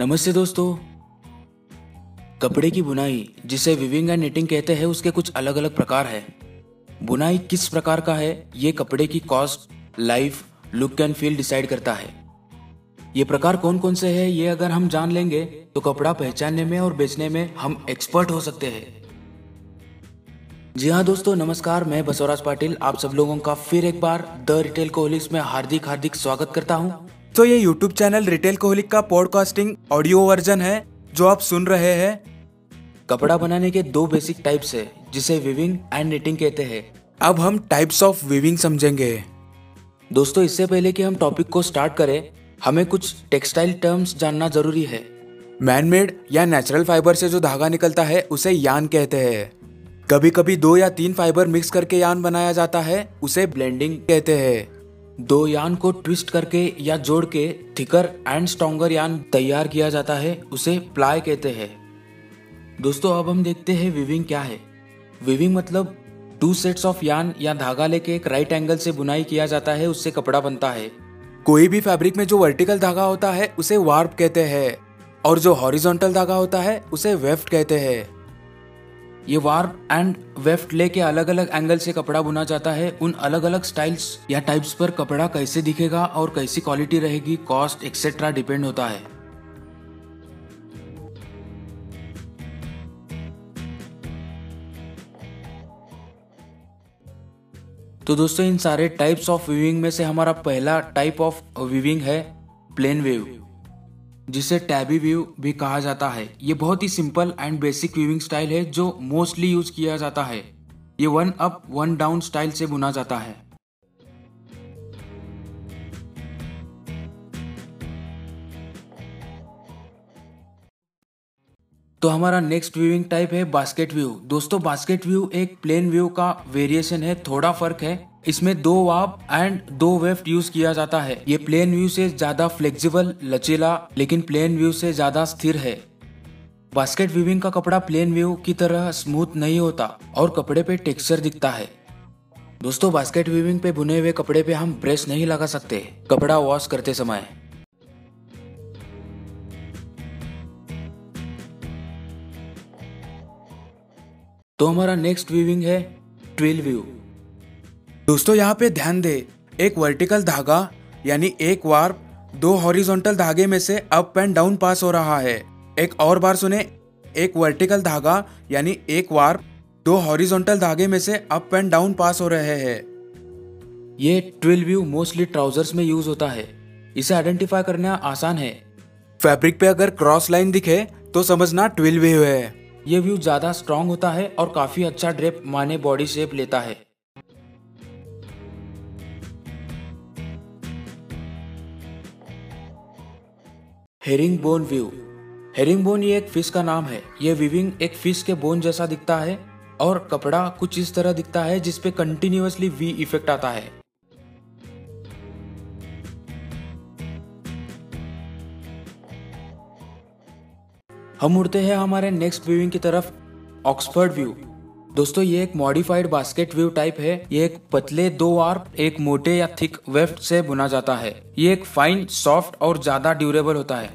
नमस्ते दोस्तों। कपड़े की बुनाई, जिसे विविंग एंड निटिंग कहते हैं, उसके कुछ अलग अलग प्रकार है। बुनाई किस प्रकार का है, ये कपड़े की cost life look and feel decide करता है। ये प्रकार कौन कौन से हैं, ये अगर हम जान लेंगे तो कपड़ा पहचानने में और बेचने में हम एक्सपर्ट हो सकते हैं। जी हाँ दोस्तों, नमस्कार, मैं बसवराज पाटिल, आप सब लोगों का फिर एक बार द रिटेल कोहलिक्स में हार्दिक हार्दिक स्वागत करता हूँ। तो ये यूट्यूब चैनल रिटेल कोहलिक का पॉडकास्टिंग ऑडियो वर्जन है जो आप सुन रहे हैं। कपड़ा बनाने के दो बेसिक टाइप्स है जिसे विविंग एंड निटिंग कहते हैं। अब हम टाइप्स ऑफ़ विविंग समझेंगे। दोस्तों इससे पहले कि हम टॉपिक को स्टार्ट करें हमें कुछ टेक्सटाइल टर्म्स जानना ज़रूरी है। मैनमेड या नेचुरल फाइबर से जो धागा निकलता है उसे यान कहते हैं। कभी कभी दो या तीन फाइबर मिक्स करके यान बनाया जाता है उसे ब्लेंडिंग कहते हैं। दो यान को ट्विस्ट करके या जोड़ के थिकर एंड स्ट्रॉन्गर यान तैयार किया जाता है, उसे प्लाय कहते हैं। दोस्तों, अब हम देखते हैं विविंग क्या है। विविंग मतलब टू सेट्स ऑफ़ यान या धागा लेके एक राइट एंगल से बुनाई किया जाता है, उससे कपड़ा बनता है। कोई भी फैब्रिक में जो वर्टिकल धागा होता है, उसे वार्प कहते हैं और जो हॉरिजॉन्टल धागा होता है, उसे वेफ्ट कहते हैं। ये वार्प एंड वेफ्ट लेके अलग अलग एंगल से कपड़ा बुना जाता है। उन अलग अलग स्टाइल्स या टाइप्स पर कपड़ा कैसे दिखेगा और कैसी क्वालिटी रहेगी कॉस्ट एक्सेट्रा डिपेंड होता है। तो दोस्तों, इन सारे टाइप्स ऑफ़ वीविंग में से हमारा पहला टाइप ऑफ़ वीविंग है प्लेन वेव जिसे टैबी व्यू भी कहा जाता है। ये बहुत ही simple and basic weaving style है, जो मोस्टली यूज़ किया जाता है। ये one up one down style से बुना जाता है। तो हमारा नेक्स्ट व्यूइंग टाइप है बास्केट व्यू दोस्तों बास्केट व्यू एक प्लेन व्यू का वेरिएशन है, थोड़ा फ़र्क है। इसमें दो वाप एंड दो वेफ्ट यूज़ किया जाता है। ये प्लेन व्यू से ज़्यादा फ्लेक्सिबल लचीला, लेकिन प्लेन व्यू से ज़्यादा स्थिर है। बास्केट व्यूविंग का कपड़ा प्लेन व्यू की तरह स्मूथ नहीं होता और कपड़े पे टेक्सचर दिखता है। दोस्तों बास्केट व्यूविंग पे बुने हुए कपड़े पे हम प्रेस नहीं लगा सकते। कपड़ा वॉश करते समय। तो हमारा नेक्स्ट वीविंग है ट्विल व्यू दोस्तों यहाँ पे ध्यान दे एक वर्टिकल धागा यानी एक वार्प दो हॉरिजॉन्टल धागे में से अप एंड डाउन पास हो रहा है। एक और बार सुने एक वर्टिकल धागा यानी एक वार्प दो हॉरिजॉन्टल धागे में से अप एंड डाउन पास हो रहे हैं। ये ट्विल व्यू मोस्टली ट्राउजर्स में यूज़ होता है। इसे आइडेंटिफाई करना आसान है। फैब्रिक पे अगर क्रॉस लाइन दिखे तो समझना ट्विल व्यू है। ये व्यू ज़्यादा स्ट्रॉन्ग होता है और काफ़ी अच्छा ड्रेप माने बॉडी शेप लेता है। Herring bone weave herring bone ये एक फ़िश का नाम है। ये विविंग एक फ़िश के बोन जैसा दिखता है और कपड़ा कुछ इस तरह दिखता है जिसपे कंटिन्यूसली वी इफ़ेक्ट आता है। हम उड़ते हैं हमारे नेक्स्ट व्यूइंग की तरफ़ ऑक्सफर्ड व्यू दोस्तों, ये एक मॉडिफाइड बास्केट व्यू टाइप है। ये एक पतले, दो आर्प एक मोटे या थिक वेफ्ट से बुना जाता है। ये एक फाइन सॉफ्ट और ज़्यादा ड्यूरेबल होता है।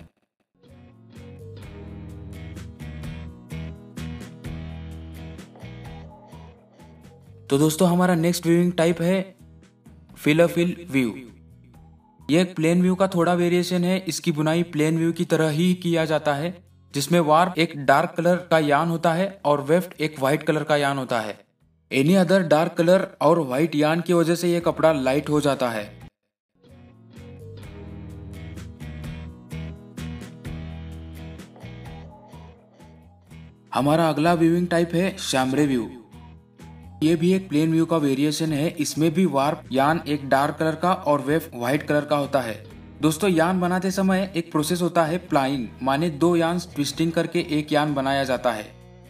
तो दोस्तों, हमारा नेक्स्ट व्यूइंग टाइप है फिलोफिल व्यू ये एक प्लेन व्यू का थोड़ा वेरिएशन है। इसकी बुनाई प्लेन व्यू की तरह ही किया जाता है। जिसमें वार एक डार्क कलर का यान होता है और वेफ्ट एक व्हाइट कलर का यान होता है। एनी अदर डार्क कलर और व्हाइट यान की वजह से यह कपड़ा लाइट हो जाता है। हमारा अगला व्यूइंग टाइप है शैमरे व्यू ये भी एक प्लेन व्यू का वेरिएशन है। इसमें भी वार्प यान एक डार्क कलर का और वेव व्हाइट कलर का होता है। दोस्तों, यान बनाते समय एक प्रोसेस होता है प्लाइंग माने दो यान ट्विस्टिंग करके एक यान बनाया जाता है।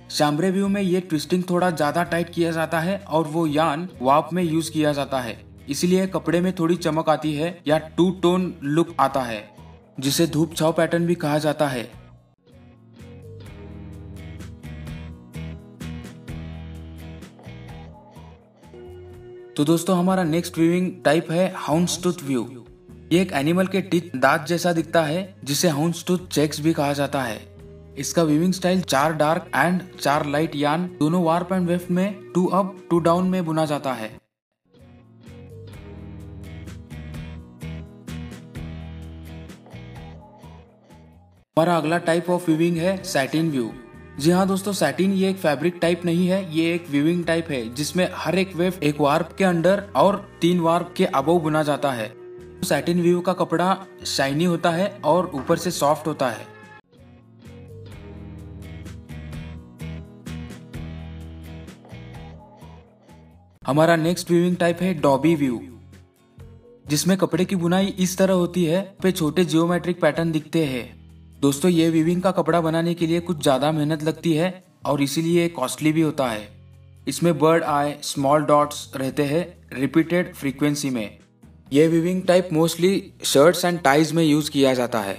शाम्बरे व्यू में ये ट्विस्टिंग थोड़ा ज़्यादा टाइट किया जाता है और वो यान वाप में यूज़ किया जाता है। इसलिए कपड़े में थोड़ी चमक आती है या टू टोन लुक आता है, जिसे धूप छाव पैटर्न भी कहा जाता है। तो दोस्तों, हमारा नेक्स्ट व्यूइंग टाइप है हाउंड व्यू ये एक एनिमल के टीथ दांत जैसा दिखता है, जिसे हाउंस टूथ चेक्स भी कहा जाता है। इसका विविंग स्टाइल चार डार्क एंड चार लाइट यान दोनों वार्प एंड वेफ्ट में टू अप टू डाउन में बुना जाता है। हमारा अगला टाइप ऑफ़ विविंग है सैटिन व्यू जी हाँ दोस्तों सैटिन ये एक फैब्रिक टाइप नहीं है, ये एक वीविंग टाइप है, जिसमें हर एक वेव एक वार्प के अंडर और तीन वार्प के अबव बुना जाता है। सैटिन व्यू का कपड़ा शाइनी होता है और ऊपर से सॉफ्ट होता है। हमारा नेक्स्ट व्यूइंग टाइप है डॉबी व्यू जिसमें कपड़े की बुनाई इस तरह होती है, पे छोटे जियोमेट्रिक पैटर्न दिखते हैं। दोस्तों, ये वीविंग का कपड़ा बनाने के लिए कुछ ज़्यादा मेहनत लगती है और इसीलिए कॉस्टली भी होता है। इसमें बर्ड आई स्मॉल डॉट्स रहते हैं रिपीटेड फ्रीक्वेंसी में। यह weaving type mostly shirts and ties में यूज़ किया जाता है।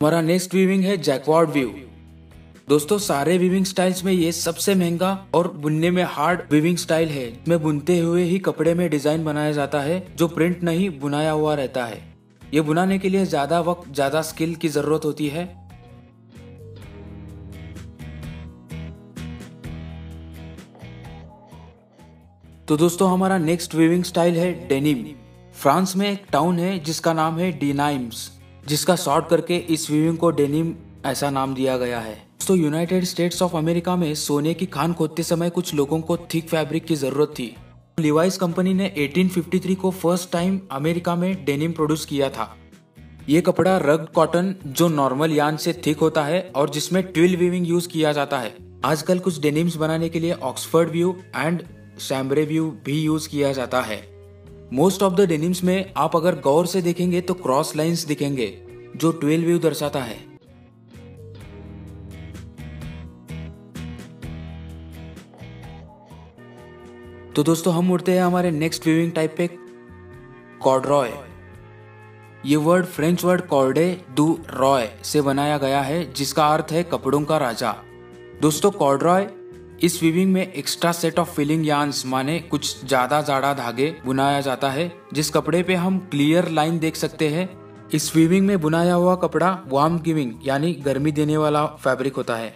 हमारा नेक्स्ट वीविंग है जैकवार्ड व्यू दोस्तों, सारे वीविंग स्टाइल्स में ये सबसे महँगा और बुनने में हार्ड वीविंग स्टाइल है। में बुनते हुए ही कपड़े में डिज़ाइन बनाया जाता है, जो प्रिंट नहीं, बुनाया हुआ रहता है। ये बुनाने के लिए ज़्यादा वक्त, ज़्यादा स्किल की ज़रूरत होती है। तो दोस्तों, हमारा नेक्स्ट वीविंग स्टाइल है डेनिम फ्रांस में एक टाउन है जिसका नाम है डिनाइम्स जिसका शॉर्ट करके इस वीविंग को डेनिम ऐसा नाम दिया गया है। तो यूनाइटेड स्टेट्स ऑफ़ अमेरिका में सोने की खान खोदते समय कुछ लोगों को थिक फैब्रिक की ज़रूरत थी। लिवाइस कंपनी ने 1853 को फ़र्स्ट टाइम अमेरिका में डेनिम प्रोड्यूस किया था। ये कपड़ा रग कॉटन जो नॉर्मल यान से थिक होता है और जिसमें ट्विल वीविंग यूज़ किया जाता है। आजकल कुछ डेनिम्स बनाने के लिए Oxford weave and chambray weave भी यूज़ किया जाता है। मोस्ट ऑफ़ द डेनिम्स में आप अगर गौर से देखेंगे तो क्रॉस लाइंस दिखेंगे, जो ट्वेल्व व्यू दर्शाता है। तो दोस्तों, हम उड़ते हैं हमारे नेक्स्ट व्यूइंग टाइप पे कॉर्ड्रॉय ये वर्ड फ्रेंच वर्ड कॉर्डे दू रॉय से बनाया गया है, जिसका अर्थ है कपड़ों का राजा। दोस्तों कॉर्ड्रॉय इस वीविंग में extra set of filling yarns माने कुछ ज़्यादा जाड़ा धागे बुनाया जाता है। जिस कपड़े पे हम क्लियर लाइन देख सकते हैं, इस वीविंग में बुनाया हुआ कपड़ा वार्म गिविंग यानी गर्मी देने वाला फैब्रिक होता है।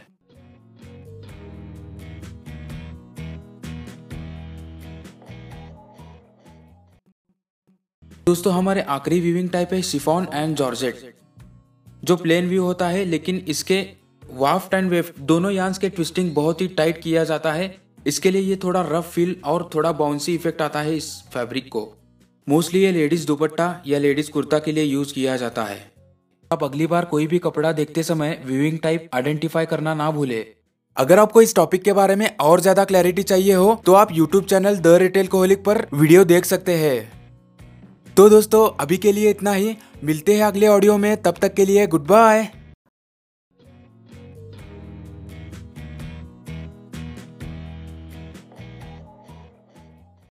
दोस्तों, हमारे आखिरी व्यूइंग टाइप है शिफॉन एंड जॉर्जेट जो प्लेन व्यू होता है, लेकिन इसके वाफ्ट एंड वेफ्ट दोनों यांस के ट्विस्टिंग बहुत ही टाइट किया जाता है। इसके लिए ये थोड़ा रफ फील और थोड़ा बाउंसी इफ़ेक्ट आता है इस फैब्रिक को। मोस्टली ये लेडीज़ दुपट्टा या लेडीज़ कुर्ता के लिए यूज़ किया जाता है। आप अगली बार कोई भी कपड़ा देखते समय व्यूइंग टाइप आइडेंटिफाई करना ना भूले। अगर आपको इस टॉपिक के बारे में और ज़्यादा क्लैरिटी चाहिए हो तो आप यूट्यूब चैनल द रिटेल कोहलिक पर वीडियो देख सकते हैं। तो दोस्तों, अभी के लिए इतना ही। मिलते हैं अगले ऑडियो में। तब तक के लिए गुड बाय